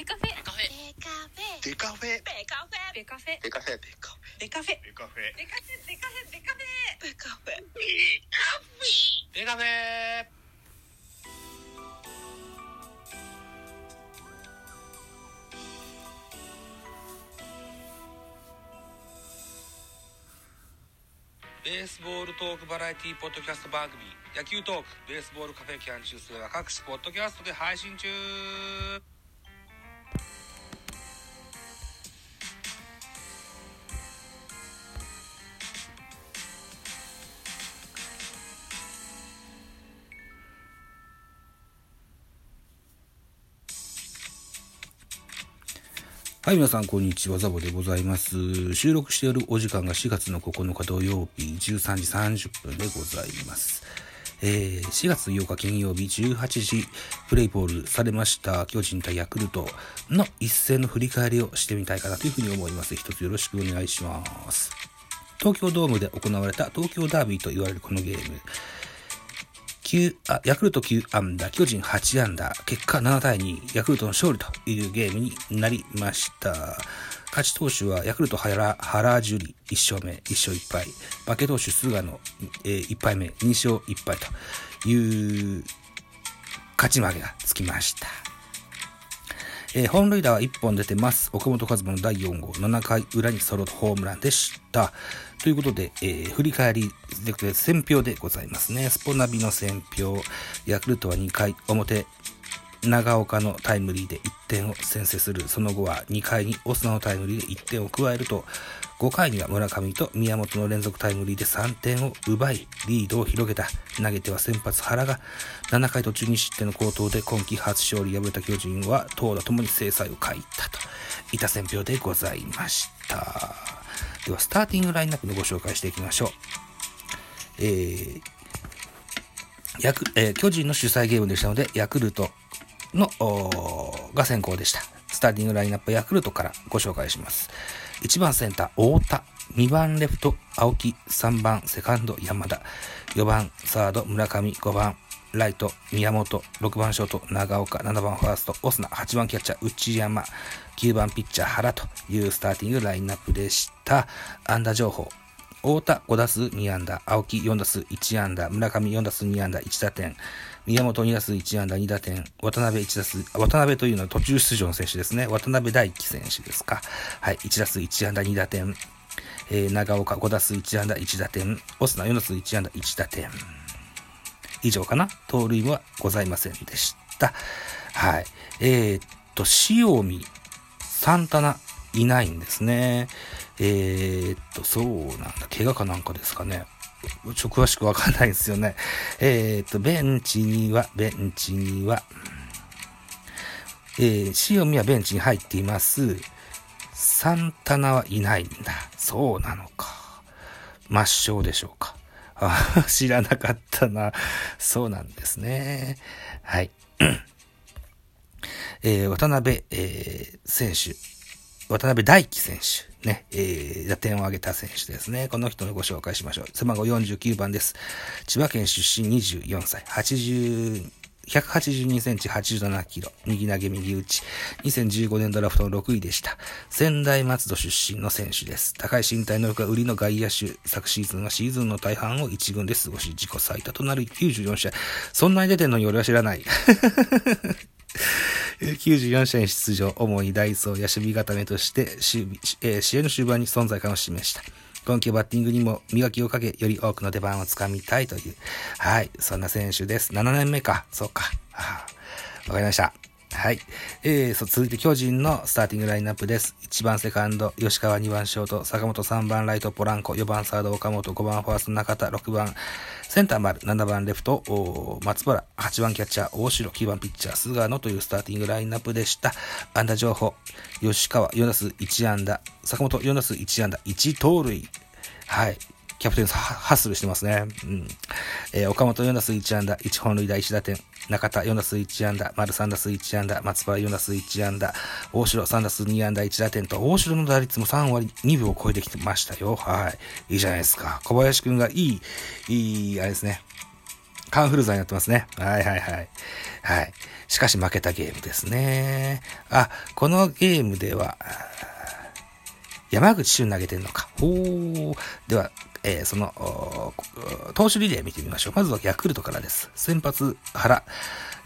ベカフェ。ベカフェ。デカフェ。ベカフェ。ベカフェデカフェデカフベカフェ。ェデカフェ。ベカフェ。ベカフェ。ベカフェ。ベカフェデカフェ。ベースボールトークバラエティポッドキャスト番組。野球トークベースボールカフェキャン中世は各種ポッドキャストで配信中はい、皆さん、こんにちは。ザボでございます。収録しているお時間が4月の9日土曜日13時30分でございます。えー4月8日金曜日18時プレイボールされました巨人対ヤクルトの一戦の振り返りをしてみたいかなというふうに思います。一つよろしくお願いします。東京ドームで行われた東京ダービーと言われるこのゲーム。9あヤクルト9安打、巨人8安打、結果7対2、ヤクルトの勝利というゲームになりました。勝ち投手はヤクルト原原樹里1勝目、1勝1敗。負け投手菅野、えー1敗目、2勝1敗という勝ち負けがつきました。えー本塁打は1本出てます。岡本和真の第4号、7回裏にソロホームランでした。ということで、えー振り返りで、選票でございますね。スポナビの選票、ヤクルトは2回表、長岡のタイムリーで1点を先制する。その後は2回にオスナのタイムリーで1点を加えると、5回には村上と宮本の連続タイムリーで3点を奪い、リードを広げた。投げては先発原が7回途中2失点の好投で今季初勝利敗れた巨人は投打ともに制裁を書いたといた選評でございました。では、スターティングラインナップのご紹介していきましょう。えーヤクえー巨人の主催ゲームでしたので、ヤクルトのが先行でした。スターティングラインナップヤクルトからご紹介します。1番センター、太田。2番レフト、青木。3番セカンド、山田。4番サード、村上。5番ライト、宮本。6番ショート、長岡。7番ファースト、オスナ。8番キャッチャー、内山。9番ピッチャー、原というスターティングラインナップでした。安打情報。太田5打数2安打、青木4打数1安打、村上4打数2安打1打点、宮本2打数1安打2打点、渡辺1打数、渡辺というのは途中出場の選手ですね。渡辺大輝選手ですか。はい、1打数1安打2打点、えー長岡5打数1安打1打点、オスナ4打数1安打1打点。以上かな盗塁はございませんでした。はい。えー、っと、塩見、サンタナ、いないんですね。えー、っと、そうなんだ。怪我かなんかですかね。ちょ、詳しくわかんないですよね。えー、っと、ベンチには、ベンチには、えー、塩見はベンチに入っています。サンタナはいないんだ。そうなのか。抹消でしょうか。あ 知らなかったな。そうなんですね。はい。えー渡辺、えー選手、渡辺大輝選手、ね、えー打点を挙げた選手ですね。この人のご紹介しましょう。背番号49番です。千葉県出身24歳、80、182センチ87キロ、右投げ右打ち、2015年ドラフトの6位でした。仙台松戸出身の選手です。高い身体能力が売りの外野手、昨シーズンはシーズンの大半を1軍で過ごし、自己最多となる94試合。そんなに出てんのに俺は知らない。94試合に出場、主にダイソーや守備固めとして、えー試合の終盤に存在感を示した。今季バッティングにも磨きをかけ、より多くの出番をつかみたいという、はい、そんな選手です。7年目か、そうか。わかりました。はい。えー、そう続いて巨人のスターティングラインナップです。1番セカンド、吉川2番ショート、坂本3番ライトポランコ、4番サード岡本、5番ファースト中田、6番センター丸、7番レフト松原、8番キャッチャー大城、9番ピッチャー菅野というスターティングラインナップでした。安打情報、吉川4打数1安打、坂本4打数1安打、1盗塁。はい。キャプテンハッスルしてますね。うん。えー岡本4打数1安打、1本塁打1打点。中田4打数1安打、丸3打数1安打、松原4打数1安打、大城3打数2安打1打点と、大城の打率も3割2分を超えてきてましたよ。はい。いいじゃないですか。小林くんがいい、いい、あれですね。カンフル剤になってますね。はいはいはい。はい。しかし負けたゲームですね。あ、このゲームでは、山口俊投げてんのか。ほー。では、えー、その、投手リレー見てみましょう。まずはヤクルトからです。先発、原。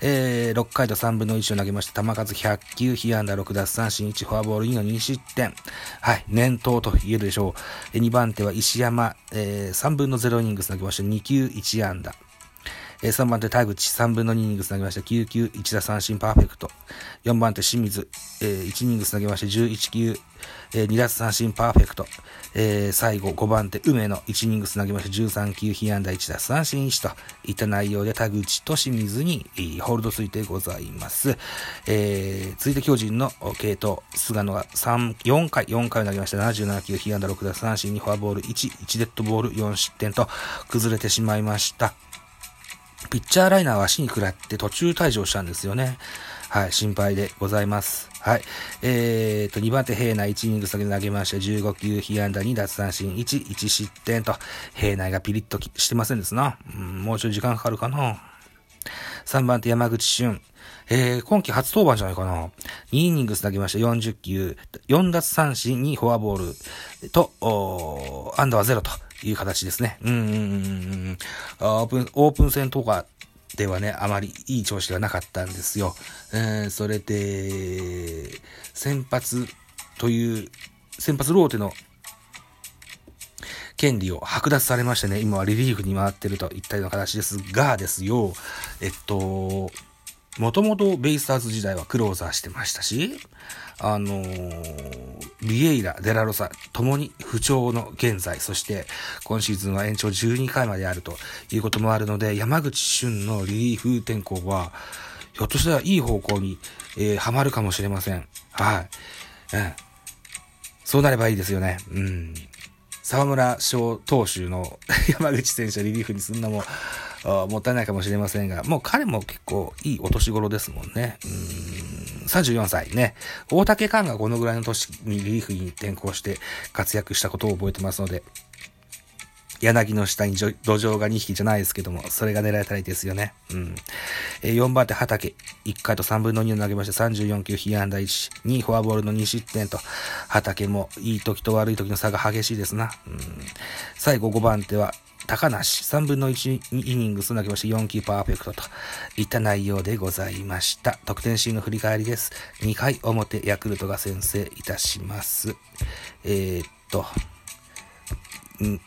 えー、6回と3分の1を投げまして。球数100球、被安打6奪三振1、フォアボール2の2失点。はい、年頭と言えるでしょう。2番手は石山、えー、3分の0イニングス投げまして。2球1安打。えー、3番手田口、3分の2イニングス投げました。9球、1打三振パーフェクト。4番手清水、えー、1イニングス投げまして、11球、えー、2奪三振パーフェクト。えー、最後5番手、梅野、1イニングス投げまして、13球、被安打1打三振1といった内容で田口と清水に、えー、ホールドついてございます。えー、続いて巨人の系統、菅野が3、4回、4回を投げました。77球、被安打6打三振2フォアボール1、1デッドボール4失点と崩れてしまいました。ピッチャーライナーは足に食らって途中退場したんですよね。はい、心配でございます。はい。えーと、2番手、平内1イニング先で投げまして、15球、被安打2奪三振1、1失点と、平内がピリッとしてませんですな。うん、もうちょい時間かかるかな。3番手、山口俊。えー、今季初登板じゃないかな。2イニングス投げました。40球、4奪三振2フォアボールと、おアンダーはゼロという形ですね。うんうん。オープン、オープン戦とかではね、あまりいい調子ではなかったんですよ。えー、それで、先発という、先発ローテの権利を剥奪されましてね、今はリリーフに回ってるといったような形ですがですよ、えっと、もともとベイスターズ時代はクローザーしてましたし、あのー、ビエイラ、デラロサ、ともに不調の現在、そして今シーズンは延長12回まであるということもあるので、山口俊のリリーフ転向は、ひょっとしたらいい方向に、えー、はまるかもしれません。はい。うん。そうなればいいですよね。うん。沢村翔投手の 山口選手をリリーフにするのも、もったいないかもしれませんが、もう彼も結構いいお年頃ですもんね。うん、34歳ね。大竹寛がこのぐらいの年にリリーフに転向して活躍したことを覚えてますので、柳の下に土壌が2匹じゃないですけども、それが狙えたらいいですよね。うん。えー、4番手、畑。1回と3分の2を投げまして、34球、被安打1、2フォアボールの2失点と、畑もいい時と悪い時の差が激しいですな。うん。最後5番手は、高梨、3分の1イニングス投げまして4球パーフェクトといった内容でございました。得点シーンの振り返りです。2回表、ヤクルトが先制いたします。えー、っと、ん、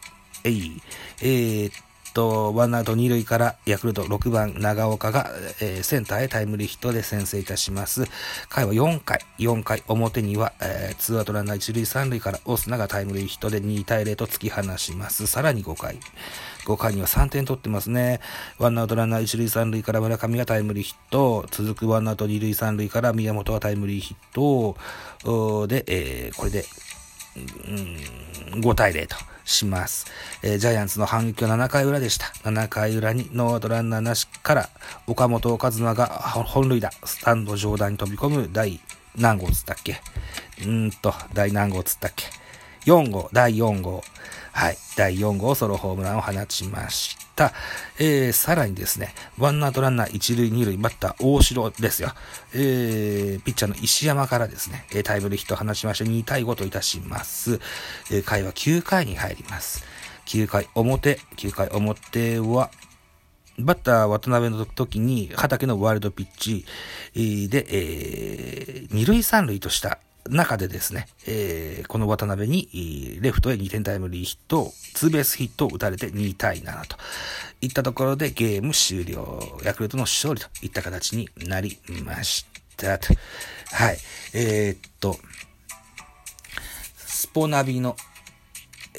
えい、えー、っと、ワンアウト2塁からヤクルト6番長岡が、えー、センターへタイムリーヒットで先制いたします。回は4回、4回表には、えー、ツーアウトランナー1塁3塁からオスナがタイムリーヒットで2対0と突き放します。さらに5回。5回には3点取ってますね。ワンアウトランナー1塁3塁から村上がタイムリーヒット。続くワンアウト2塁3塁から宮本がタイムリーヒット。で、えー、これで、うん、5対0と。します。えー、ジャイアンツの反撃は7回裏でした。7回裏にノーアウトランナーなしから岡本和真が本塁打、スタンド上段に飛び込む第何号つったっけ？うんと、第何号つったっけ ?4 号、第4号。はい。第4号ソロホームランを放ちました。えー、さらにですね、ワンアウトランナー1塁2塁、バッター大城ですよ。えー、ピッチャーの石山からですね、タイムリーヒットを放ちまして2対5といたします。えー、回は9回に入ります。9回表、9回表は、バッター渡辺の時に畑のワイルドピッチで、えー、二塁三塁とした中でですね、えー、この渡辺に、レフトへ2点タイムリーヒット、ツーベースヒットを打たれて2対7といったところでゲーム終了。ヤクルトの勝利といった形になりました。はい。えー、っと、スポナビの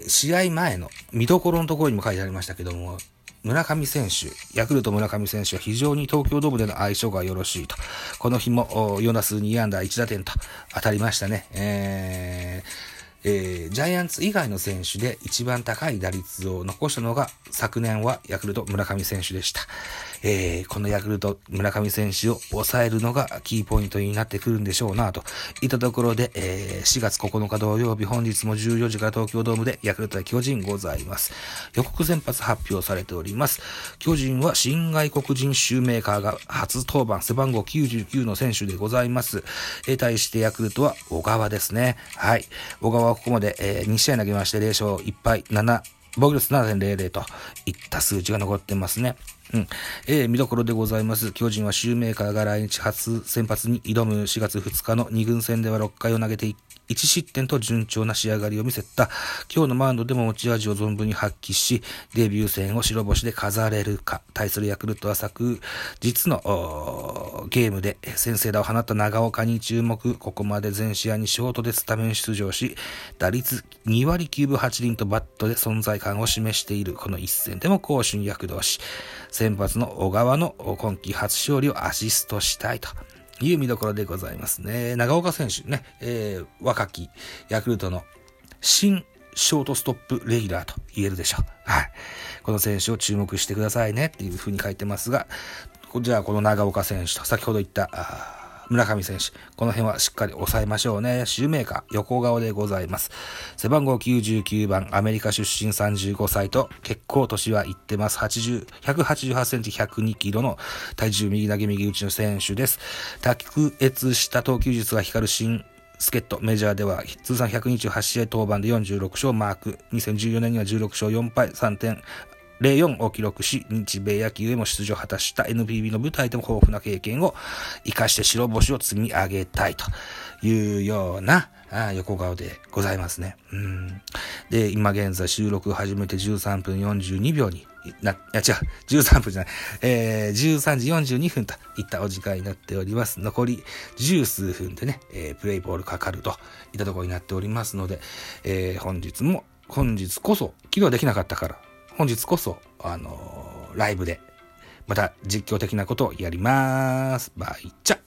試合前の見どころのところにも書いてありましたけども、村上選手、ヤクルト村上選手は非常に東京ドームでの相性がよろしいと。この日も4打数2安打1打点と当たりましたね。えーえー、ジャイアンツ以外の選手で一番高い打率を残したのが昨年はヤクルト村上選手でした。えー、このヤクルト村上選手を抑えるのがキーポイントになってくるんでしょうなといったところで、えー、4月9日土曜日本日も14時から東京ドームでヤクルト対巨人ございます。予告先発発表されております。巨人は新外国人シューメーカーが初登板背番号99の選手でございます。えー、対してヤクルトは小川ですね。はい。小川はここまで、えー、2試合投げまして0勝1敗7防御率7.00といった数値が残ってますね。うん。えー、見どころでございます。巨人はシューメーカーが来日初先発に挑む4月2日の2軍戦では6回を投げて1失点と順調な仕上がりを見せた。今日のマウンドでも持ち味を存分に発揮し、デビュー戦を白星で飾れるか。対するヤクルトは昨日のゲームで先制打を放った長岡に注目。ここまで全試合にショートでスタメン出場し、打率2割9分8厘とバットで存在感を示しているこの一戦でも攻守に躍動し、先発の小川の今季初勝利をアシストしたいと。いう見どころでございますね。長岡選手ね、えー、若きヤクルトの新ショートストップレギュラーと言えるでしょう。はい。この選手を注目してくださいねっていうふうに書いてますが、じゃあこの長岡選手と先ほど言った村上選手。この辺はしっかり抑えましょうね。シューメーカー、横顔でございます。背番号99番、アメリカ出身35歳と、結構年はいってます。80、188センチ102キロの体重右投げ右打ちの選手です。卓越した投球術が光る新助っ人、メジャーでは通算128試合登板で46勝マーク。2014年には16勝4敗3点04を記録し、日米野球へも出場を果たした NPB の舞台でも豊富な経験を活かして白星を積み上げたいというような横顔でございますね。うん。で、今現在収録を始めて13分42秒にな、いや違う、13分じゃない、えー、13時42分といったお時間になっております。残り十数分でね、えー、プレイボールかかるといったところになっておりますので、えー、本日も、本日こそ、昨日はできなかったから、本日こそ、あのー、ライブで、また実況的なことをやります。バイチャ